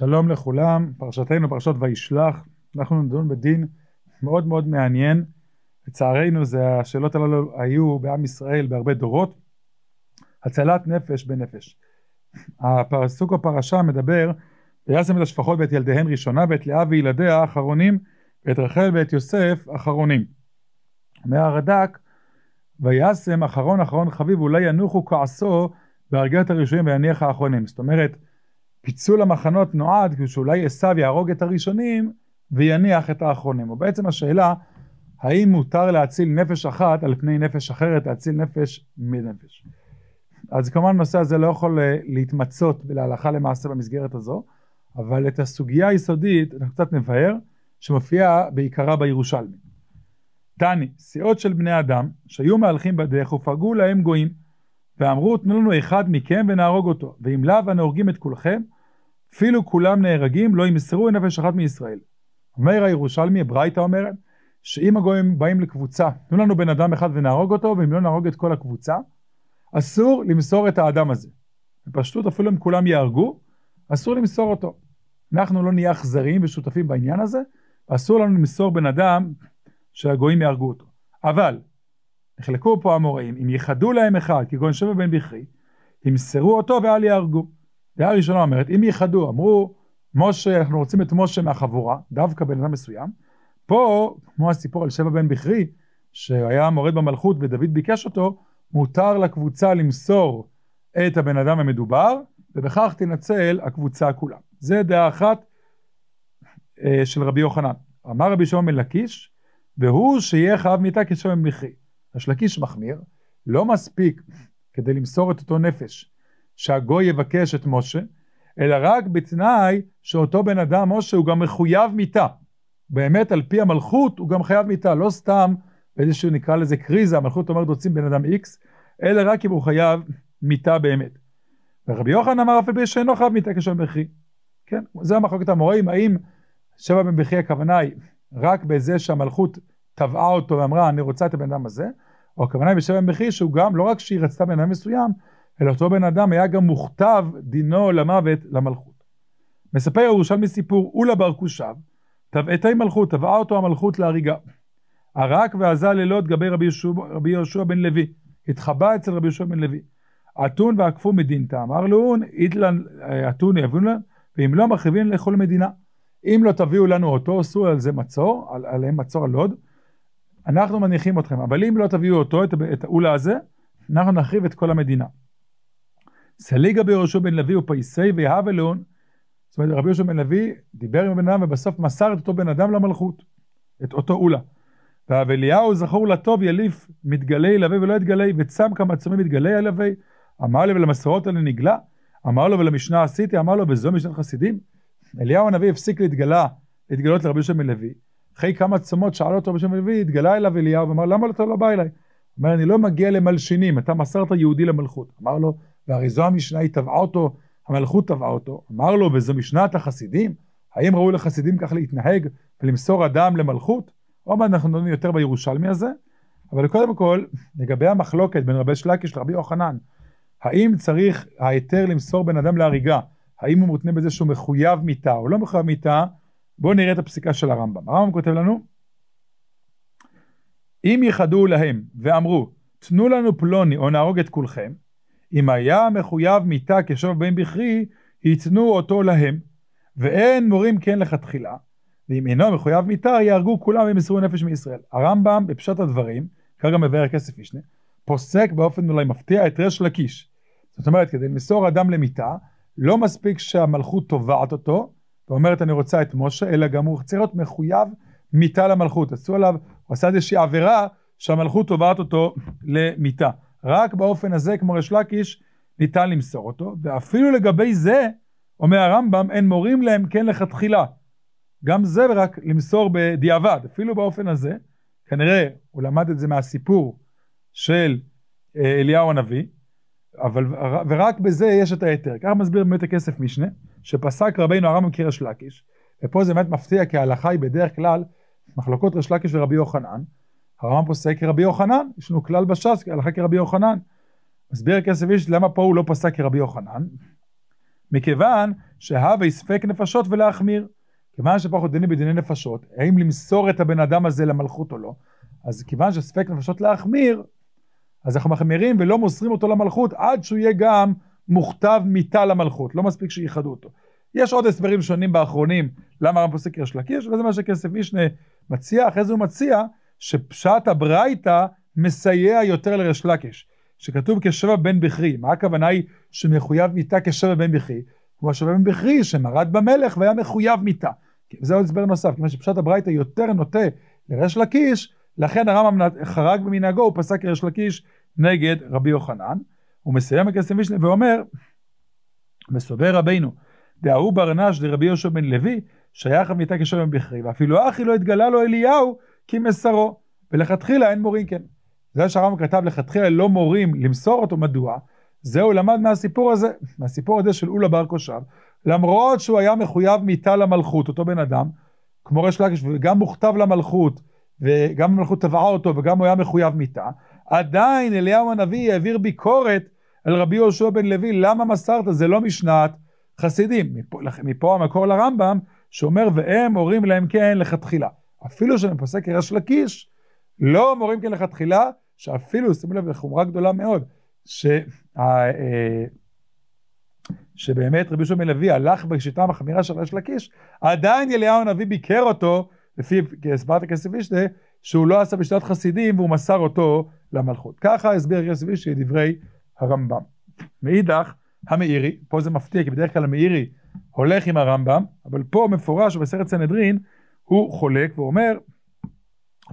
שלום לכולם, פרשתנו פרשת וישלח, אנחנו נדון בדין מאוד מאוד מעניין, לצערנו זה השאלות הללו היו בעם ישראל בהרבה דורות, הצלת נפש בנפש. הפסוק בפרשה מדבר וישם את השפחות ואת ילדיהן ראשונה ואת לאה וילדיה אחרונים ואת רחל ואת יוסף אחרונים. אומר הרד"ק וישם אחרון אחרון חביב אולי ינוחו כעסו בהרגת הראשונים ויניח האחרונים זאת אומרת פיצול המחנות נועד שאולי עשו יהרוג את הראשונים ויניח את האחרונים. ובעצם השאלה האם מותר להציל נפש אחת על פני נפש אחרת, להציל נפש מנפש. אז כמובן הנושא הזה לא יכול אה, להתמצות להלכה למעשה במסגרת הזו, אבל את הסוגיה היסודית אנחנו קצת נבהר, שמופיעה בעיקרה בירושלמי. תני, סיעות של בני אדם שהיו מהלכים בדרך ופגעו להם גויים ואמרו תנו לנו אחד מכם ונהרוג אותו ואם לאו אנו הורגים את כולכם אפילו כולם נהרגים לא ימסרו נפש אחת מישראל. אומר הירושלמי ברייתא אומרת שאם הגויים באים לקבוצה תנו לנו בן אדם אחד ונהרוג אותו ואם לא נהרוג את כל הקבוצה אסור למסור את האדם הזה. בפשטות אפילו אם כולם יהרגו אסור למסור אותו. אנחנו לא נהיה אכזריים ושותפים בעניין הזה אסור לנו למסור בן אדם שהגויים יהרגו אותו. אבל נחלקו פה המוראים, אם ייחדו להם אחד, כגון שבע בן בכרי, ימסרו אותו ואל יהרגו. דעה ראשונה אומרת, אם ייחדו, אמרו, משה, אנחנו רוצים את משה מהחבורה, דווקא בן אדם מסוים, פה, כמו הסיפור על שבע בן בכרי, שהיה מורד במלכות ודוד ביקש אותו, מותר לקבוצה למסור את הבן אדם המדובר, ובכך תנצל הקבוצה כולה. זה דעה אחת אה, של רבי יוחנן. אמר רבי שמעון בן לקיש, והוא שיהיה חייב מיתה כשבע בן בכרי. ריש לקיש מחמיר, לא מספיק כדי למסור את אותו נפש שהגוי יבקש את משה, אלא רק בתנאי שאותו בן אדם, משה, הוא גם מחויב מיתה. באמת, על פי המלכות, הוא גם חייב מיתה, לא סתם באיזשהו, נקרא לזה קריזה, המלכות אומרת רוצים בן אדם איקס, אלא רק אם הוא חייב מיתה באמת. ורבי יוחנן אמר אף על פי שאינו חייב מיתה כשם בכי. כן, זה המחלוקת המוראים, האם שבע בן בכי הכוונה היא רק בזה שהמלכות תבעה אותו ואמרה אני רוצה את הבן אדם הזה, או הכוונה היא בשם מחיר שהוא גם לא רק שהיא רצתה בן אדם מסוים, אלא אותו בן אדם היה גם מוכתב דינו למוות למלכות. מספר ירושלמי סיפור אולה בר כושב, תבעתי מלכות, תבעה אותו המלכות להריגה. ערק ועזה לילות גבי רבי יהושע, רבי יהושע בן לוי, התחבא אצל רבי יהושע בן לוי. אתון ועקפו מדינתא, אמר לאון, איתלן אתון יביאו להם, ואם לא מרחיבים לכל מדינה. אם לא תביאו לנו אותו, עשו על זה מצור, על, עליהם מצור על לוד, אנחנו מניחים אתכם, אבל אם לא תביאו אותו, את האולה הזה, אנחנו נחריב את כל המדינה. סליגה ביהושע בן לוי ופייסי ויהב אלון, זאת אומרת רבי יהושע בן לוי דיבר עם הבן אדם ובסוף מסר את אותו בן אדם למלכות, את אותו אולה. ואליהו זכור לטוב יליף מתגלי ילווה ולא יתגלי וצם כמה צומים מתגלי ילווה אמר לו ולמסורות האלה נגלה. אמר לו ולמשנה עשיתי. אמר לו וזו משנת חסידים. אליהו הנביא הפסיק להתגלה להתגלות לרבי יהושע בן לוי אחרי כמה צומות שאל אותו בשם לוי, התגלה אליו אליהו ואמר למה אתה לא בא אליי? אומר אני לא מגיע למלשינים, אתה מסרת יהודי למלכות. אמר לו, והרי זו המשנה היא תבעה אותו, המלכות תבעה אותו. אמר לו, וזו משנת החסידים? האם ראוי לחסידים כך להתנהג ולמסור אדם למלכות? עוד מעט אנחנו נדון יותר בירושלמי הזה, אבל קודם כל, לגבי המחלוקת בין רבי שלקיש לרבי יוחנן, האם צריך ההיתר למסור בן אדם להריגה, האם הוא מותנה בזה שהוא מחויב מיתה או לא מחויב מיתה, בואו נראה את הפסיקה של הרמב"ם. הרמב"ם כותב לנו, אם ייחדו להם ואמרו, תנו לנו פלוני או נהרוג את כולכם, אם היה מחויב מיתה כשוב בן בכרי, ייתנו אותו להם, ואין מורים כן לכתחילה, ואם אינו מחויב מיתה, יהרגו כולם וימסרו נפש מישראל. הרמב"ם, בפשט הדברים, כרגע מבאר כסף משנה, פוסק באופן אולי מפתיע את ריש לקיש. זאת אומרת, כדי למסור אדם למיתה, לא מספיק שהמלכות תובעת אותו, ואומרת אני רוצה את משה, אלא גם הוא צריך להיות מחויב מיתה למלכות. עשו עליו, הוא עשה איזושהי עבירה שהמלכות תובעת אותו למיתה. רק באופן הזה, כמו ריש לקיש, ניתן למסור אותו, ואפילו לגבי זה, אומר הרמב"ם, אין מורים להם כן לכתחילה. גם זה רק למסור בדיעבד, אפילו באופן הזה, כנראה הוא למד את זה מהסיפור של אה, אליהו הנביא, אבל, ורק בזה יש את ההיתר. ככה מסביר באמת הכסף משנה, שפסק רבינו הרמב"ם כרש לקיש, ופה זה באמת מפתיע כי ההלכה היא בדרך כלל מחלוקות רש לקיש ורבי יוחנן. הרמב"ם פוסק כרבי יוחנן, יש לנו כלל בש"ס, הלכה כרבי יוחנן. מסביר הכסף איש למה פה הוא לא פסק כרבי יוחנן. מכיוון שהווה ספק נפשות ולהחמיר. כיוון שפה אנחנו דנים בדיני נפשות, האם למסור את הבן אדם הזה למלכות או לא, אז כיוון שספק נפשות להחמיר, אז אנחנו מחמירים ולא מוסרים אותו למלכות עד שהוא יהיה גם מוכתב מיתה למלכות, לא מספיק שייחדו אותו. יש עוד הסברים שונים באחרונים למה הרב פוסק ריש לקיש, וזה מה שכסף משנה מציע, אחרי זה הוא מציע שפשט הברייתא מסייע יותר לריש לקיש, שכתוב כשבע בן בכרי, מה הכוונה היא שמחויב מיתה כשבע בן בכרי? כמו שבע בן בכרי שמרד במלך והיה מחויב מיתה. זה עוד הסבר נוסף, כיוון שפשט הברייתא יותר נוטה לריש לקיש, לכן הרמב"ם חרג במנהגו, הוא פסק ריש לקיש נגד רבי יוחנן. הוא מסיים את כסף משנה ואומר, מסובר רבינו, דההוא ברנש דרבי יהושע בן לוי, שייך אמיתה כשם בכרי, ואפילו אחי לא התגלה לו אליהו כי מסרו, ולכתחילה אין מורים כן. זה שהרמב"ם כתב לכתחילה לא מורים למסור אותו, מדוע? זה הוא למד מהסיפור הזה, מהסיפור הזה של אולה בר כושב, למרות שהוא היה מחויב מיתה למלכות, אותו בן אדם, כמו ריש לקיש, וגם מוכתב למלכות, וגם המלכות תבעה אותו, וגם הוא היה מחויב מיתה, עדיין אליהו הנביא העביר ביקורת על רבי יהושע בן לוי, למה מסרת? זה לא משנת חסידים. מפה, מפה המקור לרמב"ם, שאומר, והם מורים להם כן לכתחילה. אפילו שאני פוסק כרש לקיש, לא מורים כן לכתחילה, שאפילו, שימו לב לחומרה גדולה מאוד, שה, אה, שבאמת רבי יהושע בן לוי הלך בשיטה המחמירה של רש לקיש, עדיין אליהו הנביא ביקר אותו, לפי הסברת כסף אישתה, שהוא לא עשה בשיטת חסידים והוא מסר אותו למלכות. ככה הסביר כסף אישתה דברי הרמב"ם. מאידך, המאירי, פה זה מפתיע כי בדרך כלל המאירי הולך עם הרמב"ם, אבל פה מפורש בסרט סנהדרין הוא חולק ואומר,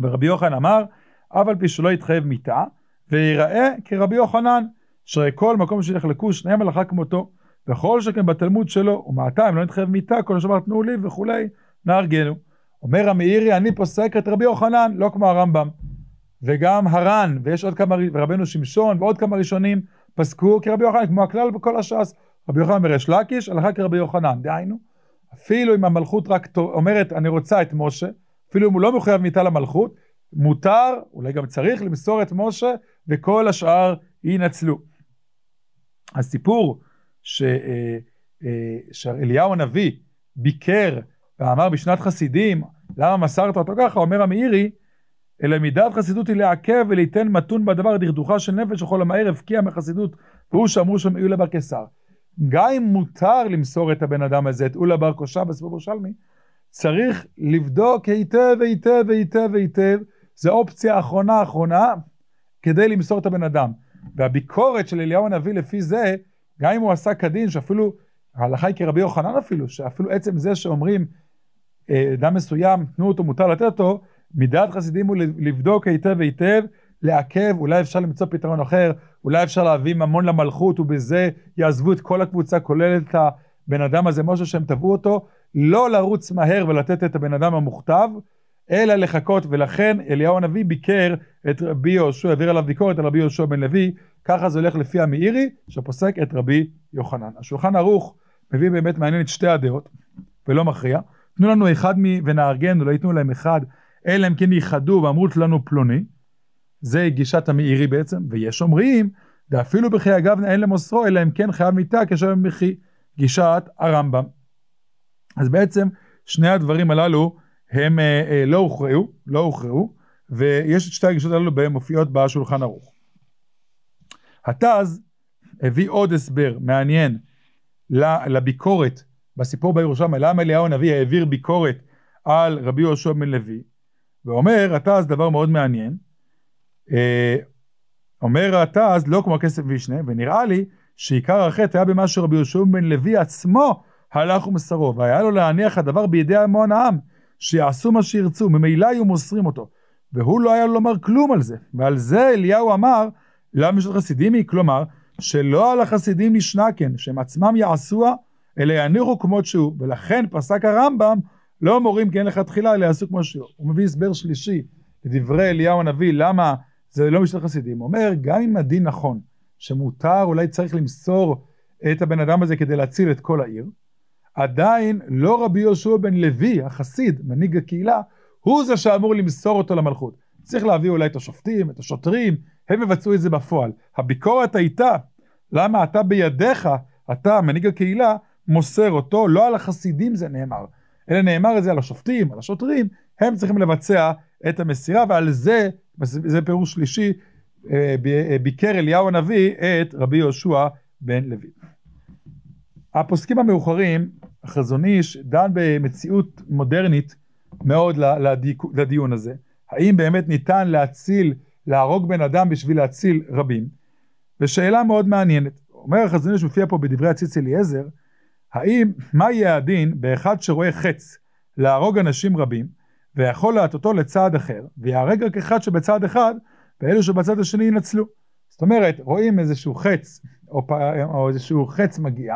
ורבי יוחנן אמר, אף על פי שלא יתחייב מיתה, ויראה כרבי יוחנן, שראה כל מקום שנחלקו שני מלאכה כמותו, וכל שכן בתלמוד שלו, ומעתה אם לא נתחייב מיתה, כל השבת תנו לי וכולי, נהרגנו. אומר המאירי, אני פוסק את רבי יוחנן, לא כמו הרמב"ם. וגם הר"ן, ויש עוד כמה, ורבנו שמשון, ועוד כמה ראשונים, פסקו כרבי יוחנן, כמו הכלל בכל הש"ס. רבי יוחנן מריש לקיש, הלכה כרבי יוחנן. דהיינו, אפילו אם המלכות רק אומרת, אני רוצה את משה, אפילו אם הוא לא מחויב מיתה למלכות, מותר, אולי גם צריך, למסור את משה, וכל השאר ינצלו. הסיפור ש, אה, אה, שאליהו הנביא ביקר ואמר בשנת חסידים, למה מסרת אותו ככה? אומר המאירי, אלא מידת חסידות היא לעכב וליתן מתון בדבר דכדוכה של נפש וכל המהר הבקיע מחסידות והוא שאמרו שם אולה בר קיסר. גם אם מותר למסור את הבן אדם הזה, את אולה בר קושה בסיבוב ירושלמי, צריך לבדוק היטב היטב היטב היטב, זו אופציה אחרונה אחרונה כדי למסור את הבן אדם. והביקורת של אליהו הנביא לפי זה, גם אם הוא עשה כדין, שאפילו, ההלכה היא כרבי יוחנן אפילו, שאפילו עצם זה שאומרים אדם מסוים, תנו אותו, מותר לתת אותו, מידת חסידים הוא לבדוק היטב היטב, לעכב, אולי אפשר למצוא פתרון אחר, אולי אפשר להביא ממון למלכות ובזה יעזבו את כל הקבוצה, כולל את הבן אדם הזה, משהו שהם תבעו אותו, לא לרוץ מהר ולתת את הבן אדם המוכתב, אלא לחכות, ולכן אליהו הנביא ביקר את רבי יהושע, העביר עליו ביקורת על רבי יהושע בן לוי, ככה זה הולך לפי המאירי, שפוסק את רבי יוחנן. השולחן ערוך מביא באמת מעניין את שתי הדעות, ולא מכריע. תנו לנו אחד מ... ונארגן, ולא ייתנו להם אחד, אלא אם כן ייחדו ואמרו לנו פלוני, זה גישת המאירי בעצם, ויש אומרים, ואפילו בכי אגב אין למוסרו, אלא אם כן חייב מיתה כשם בכי, גישת הרמב"ם. אז בעצם שני הדברים הללו הם אה, אה, לא הוכרעו, לא הוכרעו, ויש את שתי הגישות הללו בהן מופיעות בשולחן ערוך. התז הביא עוד הסבר מעניין לביקורת בסיפור בירושלים, למה אליהו הנביא העביר ביקורת על רבי יהושע בן לוי, ואומר התז דבר מאוד מעניין, אה, אומר התז לא כמו הכסף וישנה, ונראה לי שעיקר החטא היה במה שרבי יהושע בן לוי עצמו הלך ומסרו, והיה לו להניח הדבר בידי המון העם, שיעשו מה שירצו, ממילא היו מוסרים אותו. והוא לא היה לו לומר כלום על זה. ועל זה אליהו אמר, למה יש חסידים היא? כלומר, שלא על החסידים נשנה כן, שהם עצמם יעשוה, אלא יניחו כמות שהוא. ולכן פסק הרמב"ם, לא מורים כן לכתחילה, אלא יעשו כמו שהוא. הוא מביא הסבר שלישי לדברי אליהו הנביא, למה זה לא משנת חסידים. הוא אומר, גם אם הדין נכון, שמותר, אולי צריך למסור את הבן אדם הזה כדי להציל את כל העיר, עדיין לא רבי יהושע בן לוי, החסיד, מנהיג הקהילה, הוא זה שאמור למסור אותו למלכות. צריך להביא אולי את השופטים, את השוטרים, הם יבצעו את זה בפועל. הביקורת הייתה, למה אתה בידיך, אתה, מנהיג הקהילה, מוסר אותו, לא על החסידים זה נאמר, אלא נאמר את זה על השופטים, על השוטרים, הם צריכים לבצע את המסירה, ועל זה, זה פירוש שלישי, אה, אה, ביקר אליהו הנביא את רבי יהושע בן לוי. הפוסקים המאוחרים, החזון איש, דן במציאות מודרנית מאוד לדיון הזה. האם באמת ניתן להציל, להרוג בן אדם בשביל להציל רבים? ושאלה מאוד מעניינת. אומר החזון איש מופיע פה בדברי הציץ אליעזר, האם, מה יהיה הדין באחד שרואה חץ להרוג אנשים רבים, ויכול להטוטו לצעד אחר, ויהרג רק אחד שבצעד אחד, ואלו שבצד השני ינצלו. זאת אומרת, רואים איזשהו חץ, או, או איזשהו חץ מגיע,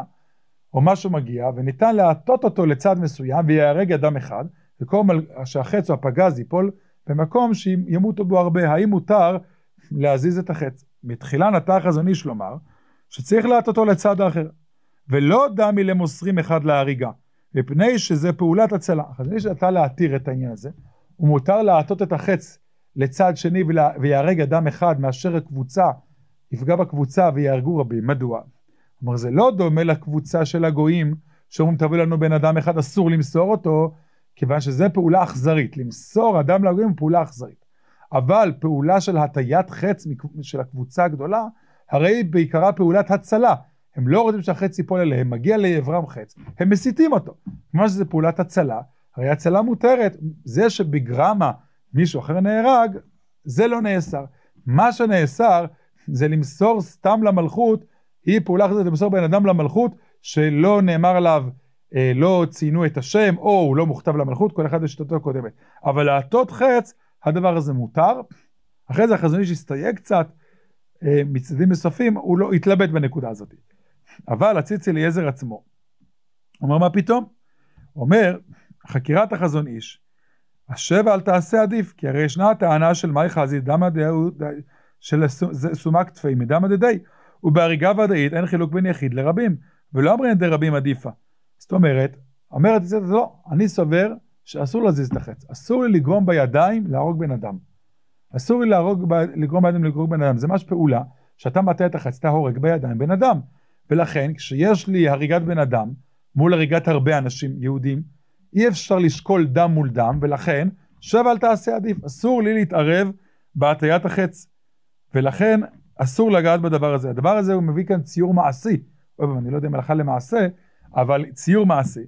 או משהו מגיע, וניתן להטות אותו לצד מסוים, ויהרג אדם אחד, וכל שהחץ או הפגז ייפול במקום שימותו בו הרבה. האם מותר להזיז את החץ? מתחילה נטע החזון איש לומר, שצריך להטותו לצד האחר. ולא דמי למוסרים אחד להריגה, מפני שזה פעולת הצלה. החזון איש נטע להתיר את העניין הזה, ומותר להטות את החץ לצד שני ויהרג אדם אחד מאשר הקבוצה יפגע בקבוצה ויהרגו רבים. מדוע? כלומר זה לא דומה לקבוצה של הגויים שאומרים תביא לנו בן אדם אחד אסור למסור אותו כיוון שזה פעולה אכזרית. למסור אדם לגויים פעולה אכזרית. אבל פעולה של הטיית חץ של הקבוצה הגדולה הרי בעיקרה פעולת הצלה. הם לא רוצים שהחץ ייפול אליהם, מגיע לעברם חץ, הם מסיתים אותו. כלומר שזה פעולת הצלה, הרי הצלה מותרת, זה שבגרמה מישהו אחר נהרג, זה לא נאסר. מה שנאסר זה למסור סתם למלכות, היא פעולה כזאת למסור בן אדם למלכות, שלא נאמר עליו, אה, לא ציינו את השם, או הוא לא מוכתב למלכות, כל אחד לשיטתו הקודמת. אבל להטות חץ, הדבר הזה מותר. אחרי זה החזון איש הסתייג קצת, אה, מצדדים נוספים, הוא לא התלבט בנקודה הזאת. אבל הציץ אליעזר עצמו, אומר מה פתאום? אומר, חקירת החזון איש, השב אל תעשה עדיף, כי הרי ישנה הטענה של מאי חזי דמא של סומק תפי מדמא דדי, ובהריגה ודאית אין חילוק בין יחיד לרבים, ולא אמרין די רבים עדיפה. זאת אומרת, אומרת את זה, לא, אני סובר שאסור להזיז את החץ, אסור לי לגרום בידיים להרוג בן אדם. אסור לי להרוג, לגרום בידיים להרוג בן אדם, זה ממש פעולה שאתה מטה את החץ, אתה הורג בידיים בן אדם. ולכן כשיש לי הריגת בן אדם מול הריגת הרבה אנשים יהודים, אי אפשר לשקול דם מול דם, ולכן שב אל תעשה עדיף. אסור לי להתערב בהטיית החץ. ולכן אסור לגעת בדבר הזה. הדבר הזה הוא מביא כאן ציור מעשי. אני לא יודע אם הלכה למעשה, אבל ציור מעשי.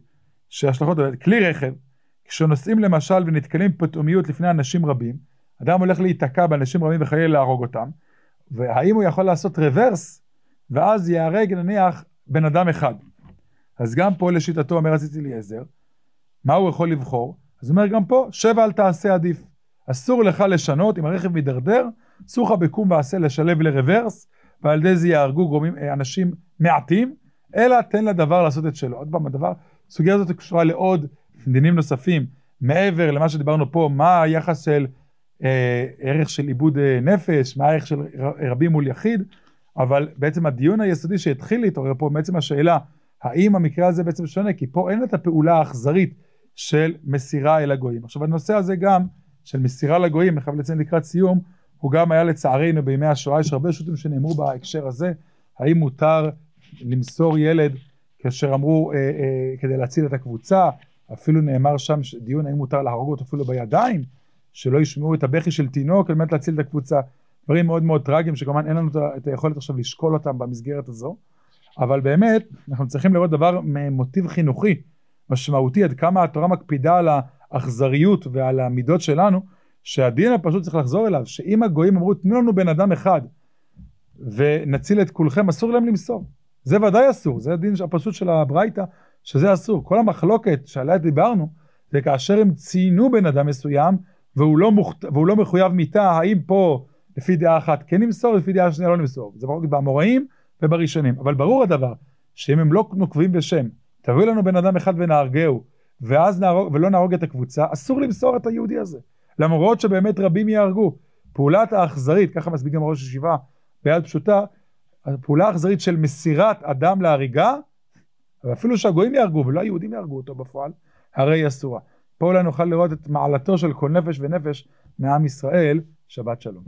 שהשלכות, כלי רכב, כשנוסעים למשל ונתקלים פתאומיות לפני אנשים רבים, אדם הולך להיתקע באנשים רבים וחייל להרוג אותם, והאם הוא יכול לעשות רוורס, ואז ייהרג נניח בן אדם אחד. אז גם פה לשיטתו אומר רציתי אליעזר, מה הוא יכול לבחור? אז הוא אומר גם פה, שב אל תעשה עדיף. אסור לך לשנות, אם הרכב מידרדר, אסור לך בקום ועשה לשלב לרוורס, ועל ידי זה יהרגו גורמים, אה, אנשים מעטים, אלא תן לדבר לעשות את שלו. עוד פעם, הדבר, הסוגיה הזאת קשורה לעוד דינים נוספים, מעבר למה שדיברנו פה, מה היחס של אה, ערך של עיבוד אה, נפש, מה הערך של רבים מול יחיד, אבל בעצם הדיון היסודי שהתחיל להתעורר פה, בעצם השאלה, האם המקרה הזה בעצם שונה, כי פה אין את הפעולה האכזרית של מסירה אל הגויים. עכשיו הנושא הזה גם, של מסירה לגויים, אני חייב לציין לקראת סיום, הוא גם היה לצערנו בימי השואה, יש הרבה שוטים שנאמרו בהקשר הזה, האם מותר למסור ילד כאשר אמרו אה, אה, כדי להציל את הקבוצה, אפילו נאמר שם דיון האם מותר להרוג אותו אפילו בידיים, שלא ישמעו את הבכי של תינוק על מנת להציל את הקבוצה, דברים מאוד מאוד טרגיים שכמובן אין לנו את היכולת עכשיו לשקול אותם במסגרת הזו, אבל באמת אנחנו צריכים לראות דבר ממוטיב חינוכי משמעותי עד כמה התורה מקפידה על האכזריות ועל המידות שלנו שהדין הפשוט צריך לחזור אליו שאם הגויים אמרו תנו לנו בן אדם אחד ונציל את כולכם אסור להם למסור. זה ודאי אסור זה הדין הפשוט של הברייתא שזה אסור. כל המחלוקת שעליה דיברנו זה כאשר הם ציינו בן אדם מסוים והוא לא, מוכ... והוא לא מחויב מיתה האם פה לפי דעה אחת כן למסור לפי דעה שנייה לא למסור זה ברור באמוראים ובראשונים אבל ברור הדבר שאם הם לא נוקבים בשם תביאו לנו בן אדם אחד ונהרגהו ואז נהרוג, ולא נהרוג את הקבוצה, אסור למסור את היהודי הזה. למרות שבאמת רבים יהרגו. פעולת האכזרית, ככה מסביג גם ראש ישיבה ביד פשוטה, הפעולה האכזרית של מסירת אדם להריגה, ואפילו שהגויים יהרגו ולא היהודים יהרגו אותו בפועל, הרי היא אסורה. פה אולי נוכל לראות את מעלתו של כל נפש ונפש מעם ישראל, שבת שלום.